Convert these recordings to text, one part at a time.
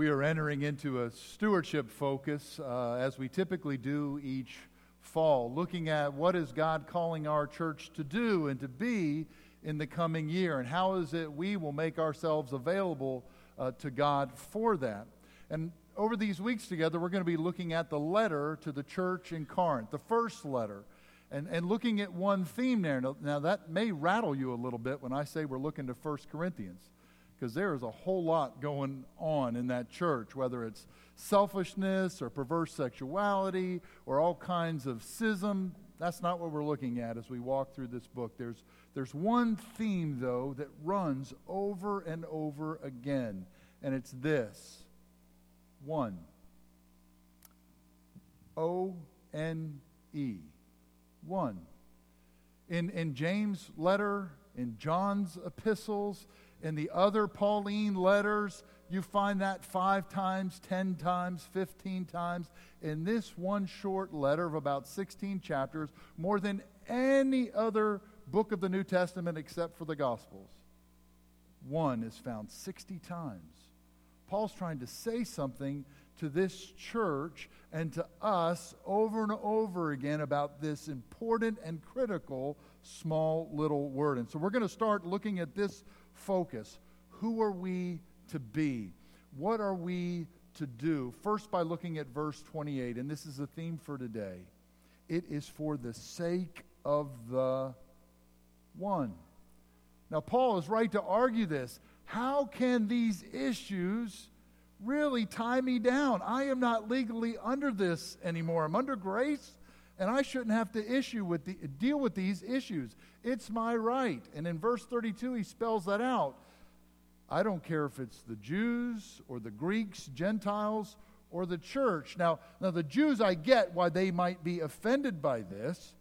We are entering into a stewardship focus uh, as we typically do each fall, looking at what is God calling our church to do and to be in the coming year, and how is it we will make ourselves available uh, to God for that. And over these weeks together, we're going to be looking at the letter to the church in Corinth, the first letter, and, and looking at one theme there. Now, now that may rattle you a little bit when I say we're looking to 1 Corinthians because there is a whole lot going on in that church, whether it's selfishness or perverse sexuality or all kinds of schism. That's not what we're looking at as we walk through this book. There's, there's one theme, though, that runs over and over again, and it's this one. O N E. One. In, in James' letter, in John's epistles, in the other Pauline letters, you find that five times, ten times, fifteen times. In this one short letter of about 16 chapters, more than any other book of the New Testament except for the Gospels, one is found 60 times. Paul's trying to say something to this church and to us over and over again about this important and critical small little word. And so we're going to start looking at this focus. Who are we to be? What are we to do? First, by looking at verse 28, and this is the theme for today. It is for the sake of the one. Now, Paul is right to argue this. How can these issues really tie me down? I am not legally under this anymore. I'm under grace, and I shouldn't have to issue with the, deal with these issues. It's my right. And in verse 32, he spells that out. I don't care if it's the Jews or the Greeks, Gentiles, or the church. Now, now the Jews, I get why they might be offended by this.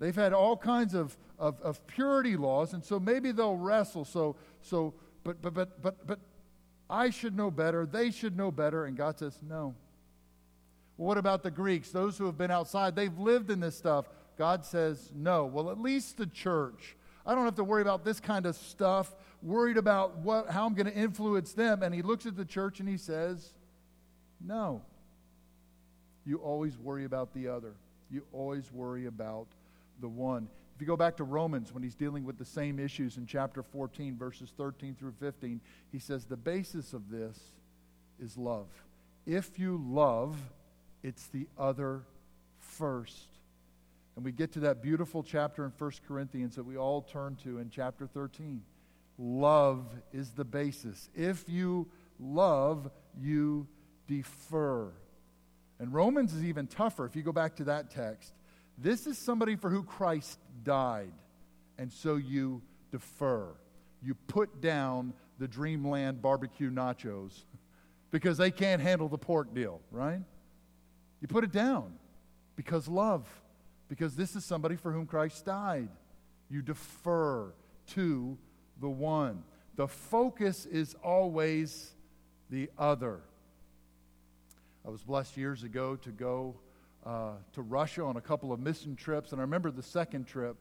They've had all kinds of, of, of purity laws, and so maybe they'll wrestle. So, so but, but, but, but, but I should know better. They should know better. And God says, no. What about the Greeks, those who have been outside? They've lived in this stuff. God says no. Well, at least the church. I don't have to worry about this kind of stuff, worried about what, how I'm going to influence them. And he looks at the church and he says, No. You always worry about the other, you always worry about the one. If you go back to Romans, when he's dealing with the same issues in chapter 14, verses 13 through 15, he says, The basis of this is love. If you love, it's the other first. And we get to that beautiful chapter in 1 Corinthians that we all turn to in chapter 13. Love is the basis. If you love, you defer. And Romans is even tougher if you go back to that text. This is somebody for who Christ died. And so you defer. You put down the Dreamland barbecue nachos because they can't handle the pork deal, right? You put it down because love because this is somebody for whom Christ died. You defer to the one. The focus is always the other. I was blessed years ago to go uh, to Russia on a couple of mission trips, and I remember the second trip,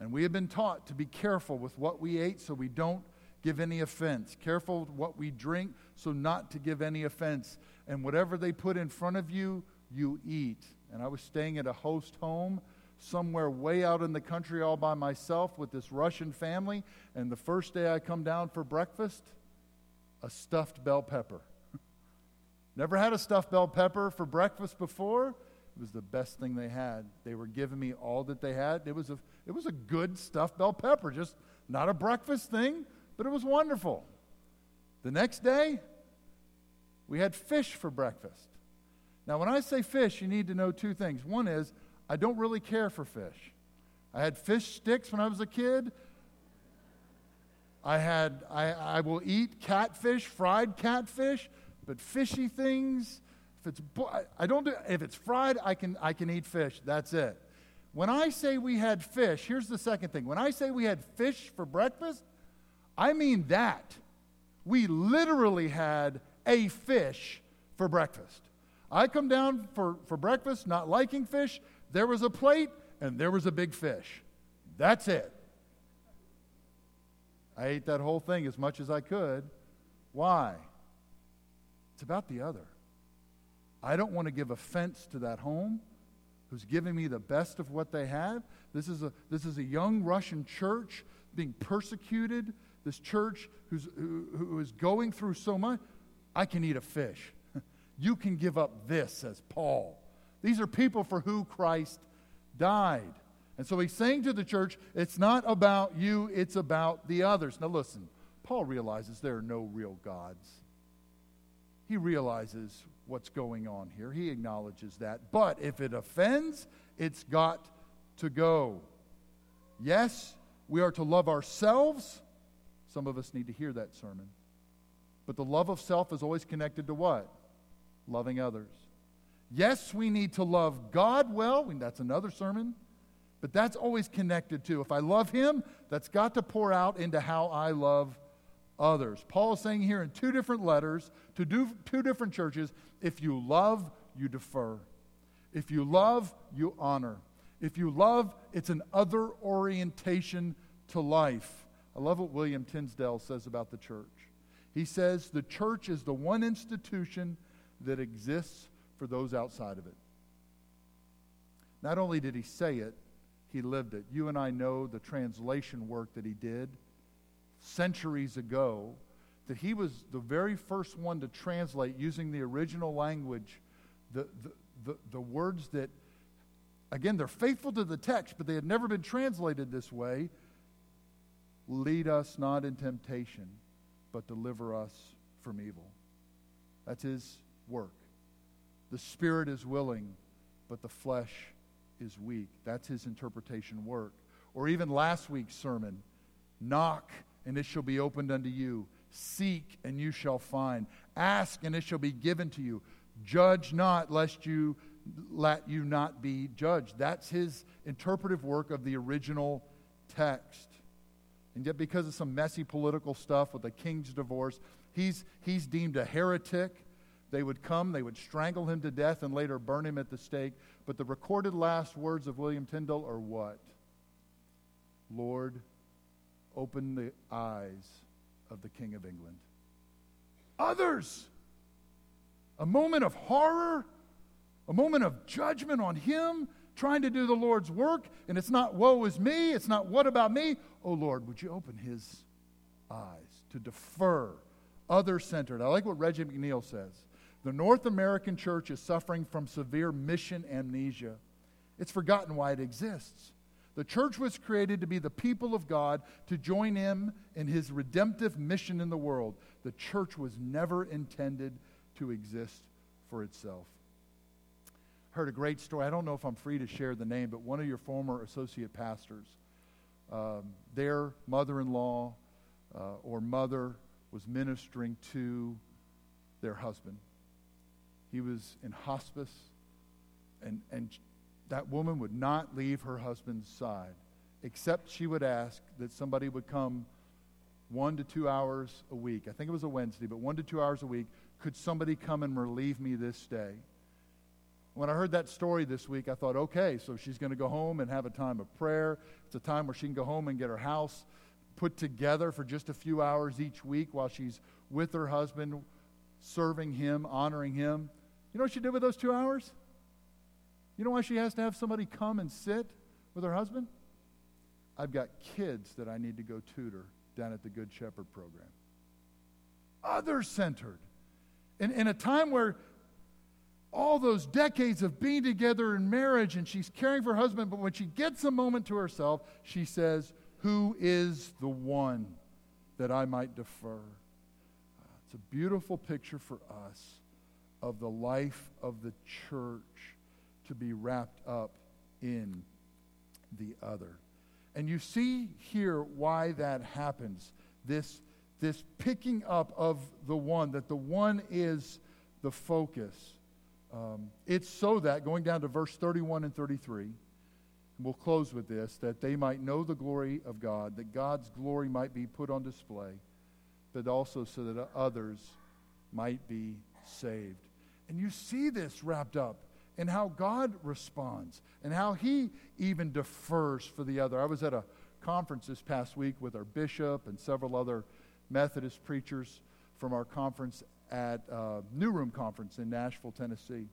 and we had been taught to be careful with what we ate so we don't give any offense. Careful what we drink so not to give any offense. And whatever they put in front of you, you eat and I was staying at a host home somewhere way out in the country all by myself with this Russian family. And the first day I come down for breakfast, a stuffed bell pepper. Never had a stuffed bell pepper for breakfast before. It was the best thing they had. They were giving me all that they had. It was a, it was a good stuffed bell pepper, just not a breakfast thing, but it was wonderful. The next day, we had fish for breakfast. Now, when I say fish, you need to know two things. One is, I don't really care for fish. I had fish sticks when I was a kid. I had I, I will eat catfish, fried catfish, but fishy things, if it's I don't do if it's fried, I can I can eat fish. That's it. When I say we had fish, here's the second thing. When I say we had fish for breakfast, I mean that. We literally had a fish for breakfast. I come down for, for breakfast not liking fish. There was a plate and there was a big fish. That's it. I ate that whole thing as much as I could. Why? It's about the other. I don't want to give offense to that home who's giving me the best of what they have. This is a, this is a young Russian church being persecuted. This church who's, who, who is going through so much. I can eat a fish. You can give up this, says Paul. These are people for who Christ died. And so he's saying to the church, it's not about you, it's about the others. Now listen, Paul realizes there are no real gods. He realizes what's going on here. He acknowledges that. But if it offends, it's got to go. Yes, we are to love ourselves. Some of us need to hear that sermon. But the love of self is always connected to what? Loving others. Yes, we need to love God well. That's another sermon. But that's always connected to. If I love Him, that's got to pour out into how I love others. Paul is saying here in two different letters to do, two different churches if you love, you defer. If you love, you honor. If you love, it's an other orientation to life. I love what William Tyndale says about the church. He says the church is the one institution that exists for those outside of it. Not only did he say it, he lived it. You and I know the translation work that he did centuries ago, that he was the very first one to translate using the original language the, the, the, the words that, again, they're faithful to the text, but they had never been translated this way. Lead us not in temptation, but deliver us from evil. That's his work. The spirit is willing, but the flesh is weak. That's his interpretation work. Or even last week's sermon knock, and it shall be opened unto you. Seek, and you shall find. Ask, and it shall be given to you. Judge not, lest you let you not be judged. That's his interpretive work of the original text. And yet, because of some messy political stuff with the king's divorce, he's, he's deemed a heretic. They would come, they would strangle him to death, and later burn him at the stake. But the recorded last words of William Tyndale are what? Lord, open the eyes of the King of England. Others! A moment of horror, a moment of judgment on him, trying to do the Lord's work, and it's not woe is me, it's not what about me. Oh Lord, would you open his eyes to defer, other centered? I like what Reggie McNeal says. The North American church is suffering from severe mission amnesia. It's forgotten why it exists. The church was created to be the people of God, to join him in his redemptive mission in the world. The church was never intended to exist for itself. Heard a great story. I don't know if I'm free to share the name, but one of your former associate pastors, um, their mother in law uh, or mother was ministering to their husband. He was in hospice, and, and that woman would not leave her husband's side, except she would ask that somebody would come one to two hours a week. I think it was a Wednesday, but one to two hours a week. Could somebody come and relieve me this day? When I heard that story this week, I thought, okay, so she's going to go home and have a time of prayer. It's a time where she can go home and get her house put together for just a few hours each week while she's with her husband, serving him, honoring him. You know what she did with those two hours? You know why she has to have somebody come and sit with her husband? I've got kids that I need to go tutor down at the Good Shepherd program. Other centered. In, in a time where all those decades of being together in marriage and she's caring for her husband, but when she gets a moment to herself, she says, Who is the one that I might defer? Uh, it's a beautiful picture for us of the life of the church to be wrapped up in the other. And you see here why that happens. This, this picking up of the one, that the one is the focus. Um, it's so that, going down to verse 31 and 33, and we'll close with this, that they might know the glory of God, that God's glory might be put on display, but also so that others might be saved. And you see this wrapped up in how God responds and how He even defers for the other. I was at a conference this past week with our bishop and several other Methodist preachers from our conference at uh, New Room Conference in Nashville, Tennessee.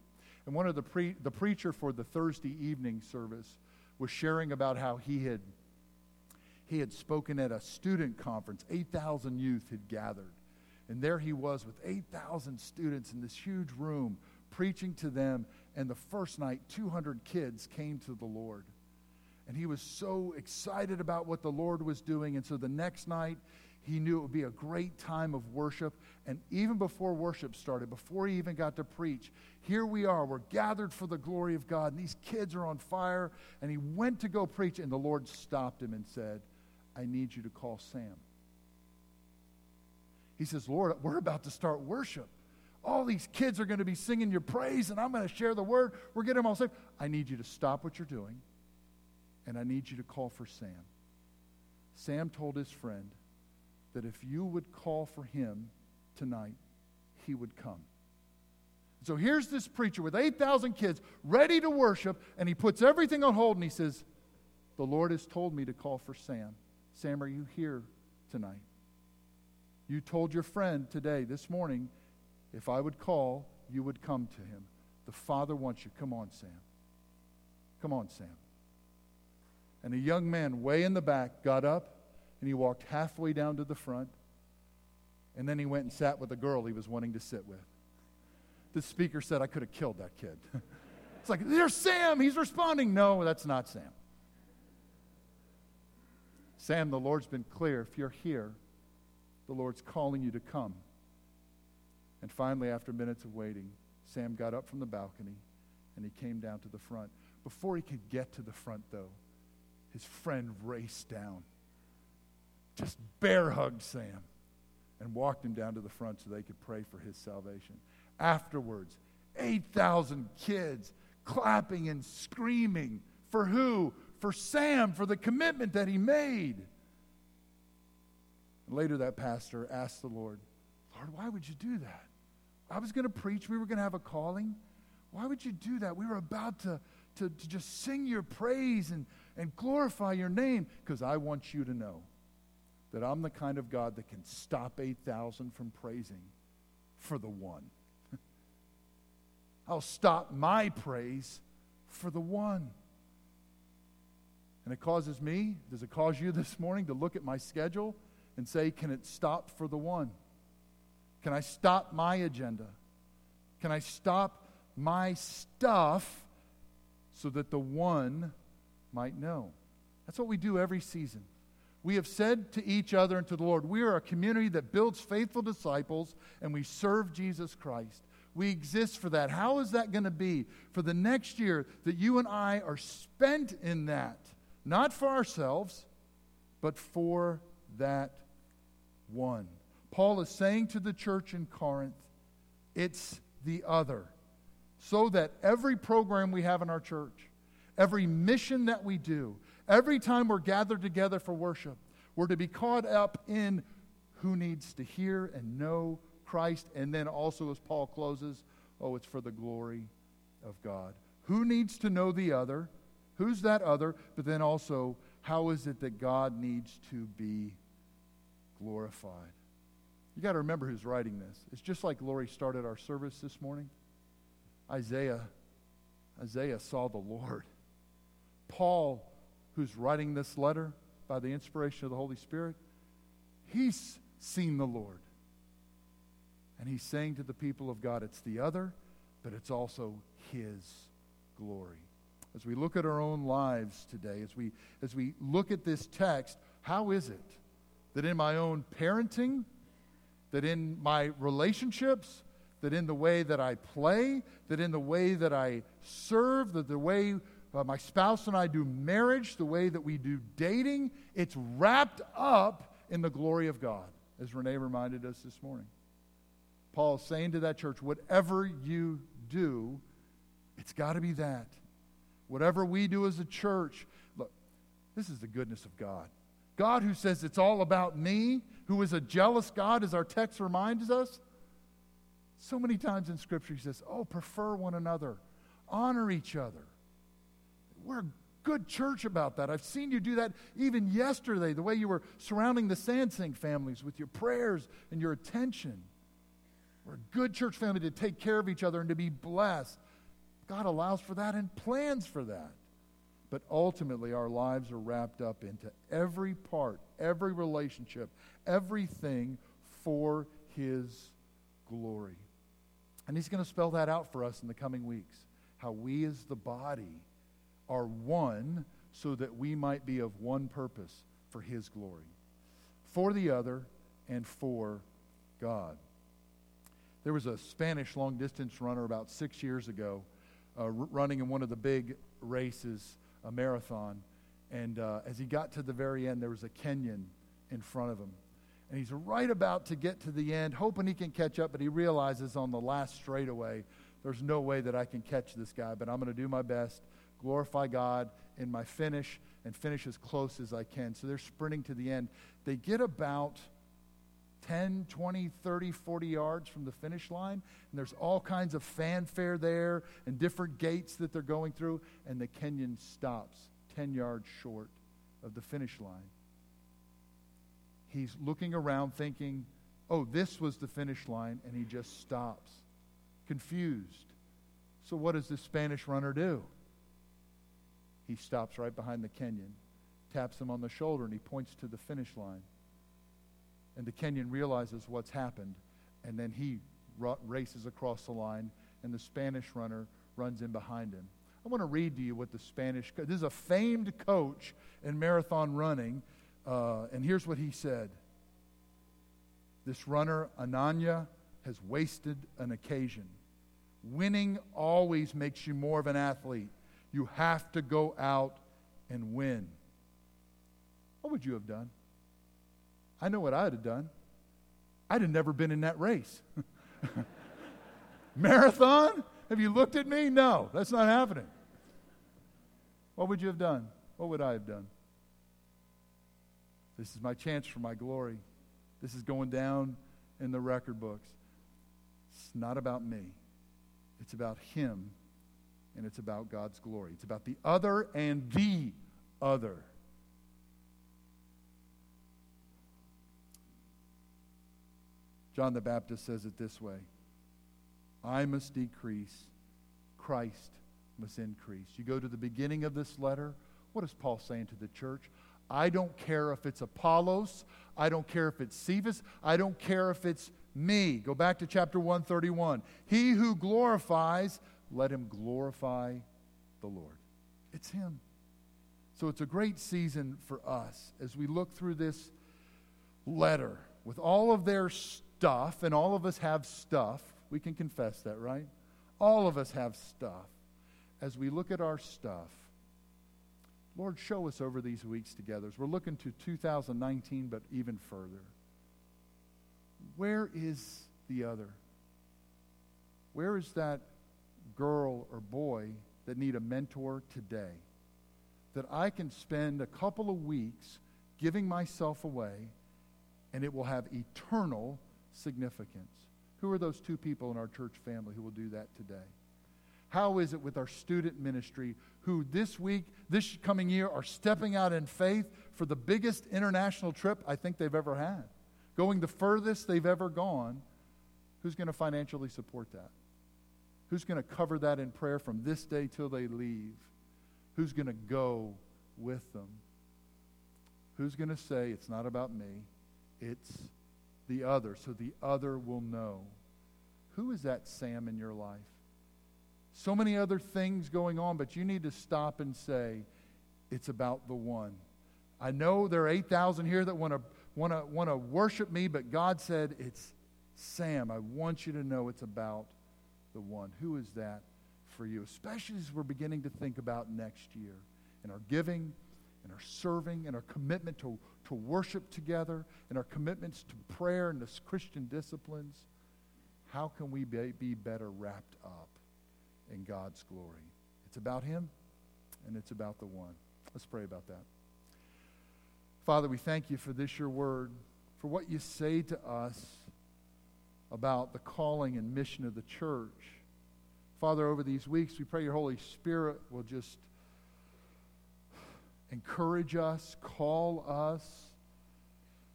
And one of the, pre- the preacher for the Thursday evening service was sharing about how he had, he had spoken at a student conference. 8,000 youth had gathered. And there he was with 8,000 students in this huge room preaching to them. And the first night, 200 kids came to the Lord. And he was so excited about what the Lord was doing. And so the next night, he knew it would be a great time of worship. And even before worship started, before he even got to preach, here we are. We're gathered for the glory of God. And these kids are on fire. And he went to go preach. And the Lord stopped him and said, I need you to call Sam. He says, Lord, we're about to start worship. All these kids are going to be singing your praise, and I'm going to share the word. We're getting them all saved. I need you to stop what you're doing, and I need you to call for Sam. Sam told his friend, that if you would call for him tonight, he would come. So here's this preacher with 8,000 kids ready to worship, and he puts everything on hold and he says, The Lord has told me to call for Sam. Sam, are you here tonight? You told your friend today, this morning, if I would call, you would come to him. The Father wants you. Come on, Sam. Come on, Sam. And a young man way in the back got up and he walked halfway down to the front, and then he went and sat with a girl he was wanting to sit with. The speaker said, I could have killed that kid. it's like, there's Sam. He's responding. No, that's not Sam. Sam, the Lord's been clear. If you're here, the Lord's calling you to come. And finally, after minutes of waiting, Sam got up from the balcony and he came down to the front. Before he could get to the front, though, his friend raced down just bear hugged Sam and walked him down to the front so they could pray for his salvation. Afterwards, 8,000 kids clapping and screaming. For who? For Sam, for the commitment that he made. Later, that pastor asked the Lord, Lord, why would you do that? I was going to preach. We were going to have a calling. Why would you do that? We were about to, to, to just sing your praise and, and glorify your name because I want you to know that I'm the kind of God that can stop 8,000 from praising for the one. I'll stop my praise for the one. And it causes me, does it cause you this morning to look at my schedule and say, can it stop for the one? Can I stop my agenda? Can I stop my stuff so that the one might know? That's what we do every season. We have said to each other and to the Lord, we are a community that builds faithful disciples and we serve Jesus Christ. We exist for that. How is that going to be for the next year that you and I are spent in that? Not for ourselves, but for that one. Paul is saying to the church in Corinth, it's the other. So that every program we have in our church, every mission that we do, Every time we're gathered together for worship, we're to be caught up in who needs to hear and know Christ. And then also, as Paul closes, oh, it's for the glory of God. Who needs to know the other? Who's that other? But then also, how is it that God needs to be glorified? You got to remember who's writing this. It's just like Lori started our service this morning. Isaiah, Isaiah saw the Lord. Paul who's writing this letter by the inspiration of the Holy Spirit, he's seen the Lord. And he's saying to the people of God, it's the other, but it's also his glory. As we look at our own lives today, as we, as we look at this text, how is it that in my own parenting, that in my relationships, that in the way that I play, that in the way that I serve, that the way uh, my spouse and I do marriage, the way that we do dating, it's wrapped up in the glory of God, as Renee reminded us this morning. Paul is saying to that church, whatever you do, it's got to be that. Whatever we do as a church, look, this is the goodness of God. God who says it's all about me, who is a jealous God, as our text reminds us. So many times in Scripture, he says, Oh, prefer one another, honor each other. We're a good church about that. I've seen you do that even yesterday, the way you were surrounding the Sansing families with your prayers and your attention. We're a good church family to take care of each other and to be blessed. God allows for that and plans for that. But ultimately, our lives are wrapped up into every part, every relationship, everything for His glory. And He's going to spell that out for us in the coming weeks how we as the body are one so that we might be of one purpose for His glory, for the other, and for God. There was a Spanish long distance runner about six years ago uh, running in one of the big races, a marathon. And uh, as he got to the very end, there was a Kenyan in front of him. And he's right about to get to the end, hoping he can catch up, but he realizes on the last straightaway, there's no way that I can catch this guy, but I'm going to do my best, glorify God in my finish, and finish as close as I can. So they're sprinting to the end. They get about 10, 20, 30, 40 yards from the finish line, and there's all kinds of fanfare there and different gates that they're going through, and the Kenyan stops 10 yards short of the finish line. He's looking around thinking, oh, this was the finish line, and he just stops, confused. So, what does this Spanish runner do? He stops right behind the Kenyan, taps him on the shoulder, and he points to the finish line. And the Kenyan realizes what's happened, and then he races across the line, and the Spanish runner runs in behind him. I want to read to you what the Spanish, this is a famed coach in marathon running, uh, and here's what he said This runner, Anaya, has wasted an occasion. Winning always makes you more of an athlete. You have to go out and win. What would you have done? I know what I'd have done. I'd have never been in that race. Marathon? Have you looked at me? No, that's not happening. What would you have done? What would I have done? This is my chance for my glory. This is going down in the record books. It's not about me, it's about Him, and it's about God's glory. It's about the other and the other. John the Baptist says it this way I must decrease, Christ must increase. You go to the beginning of this letter, what is Paul saying to the church? I don't care if it's Apollos, I don't care if it's Cephas, I don't care if it's me. Go back to chapter 131. He who glorifies, let him glorify the Lord. It's him. So it's a great season for us as we look through this letter with all of their stuff, and all of us have stuff. We can confess that, right? All of us have stuff. As we look at our stuff, Lord, show us over these weeks together. As we're looking to 2019, but even further. Where is the other? Where is that girl or boy that need a mentor today? That I can spend a couple of weeks giving myself away and it will have eternal significance. Who are those two people in our church family who will do that today? How is it with our student ministry who this week, this coming year, are stepping out in faith for the biggest international trip I think they've ever had? Going the furthest they've ever gone. Who's going to financially support that? Who's going to cover that in prayer from this day till they leave? Who's going to go with them? Who's going to say, It's not about me, it's the other, so the other will know. Who is that Sam in your life? So many other things going on, but you need to stop and say, it's about the one. I know there are 8,000 here that want to want to want to worship me, but God said it's Sam. I want you to know it's about the one. Who is that for you? Especially as we're beginning to think about next year and our giving, in our serving, and our commitment to to worship together, and our commitments to prayer and to Christian disciplines, how can we be, be better wrapped up in God's glory? It's about Him, and it's about the one. Let's pray about that. Father, we thank you for this, your word, for what you say to us about the calling and mission of the church. Father, over these weeks, we pray your Holy Spirit will just encourage us, call us,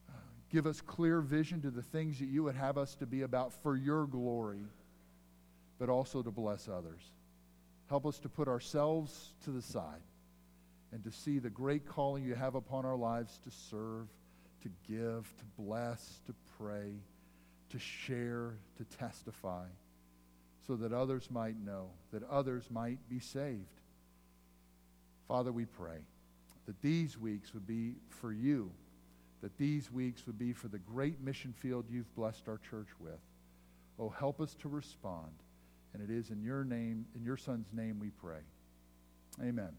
uh, Give us clear vision to the things that you would have us to be about for your glory, but also to bless others. Help us to put ourselves to the side and to see the great calling you have upon our lives to serve, to give, to bless, to pray, to share, to testify, so that others might know, that others might be saved. Father, we pray that these weeks would be for you that these weeks would be for the great mission field you've blessed our church with. Oh, help us to respond. And it is in your name, in your son's name we pray. Amen.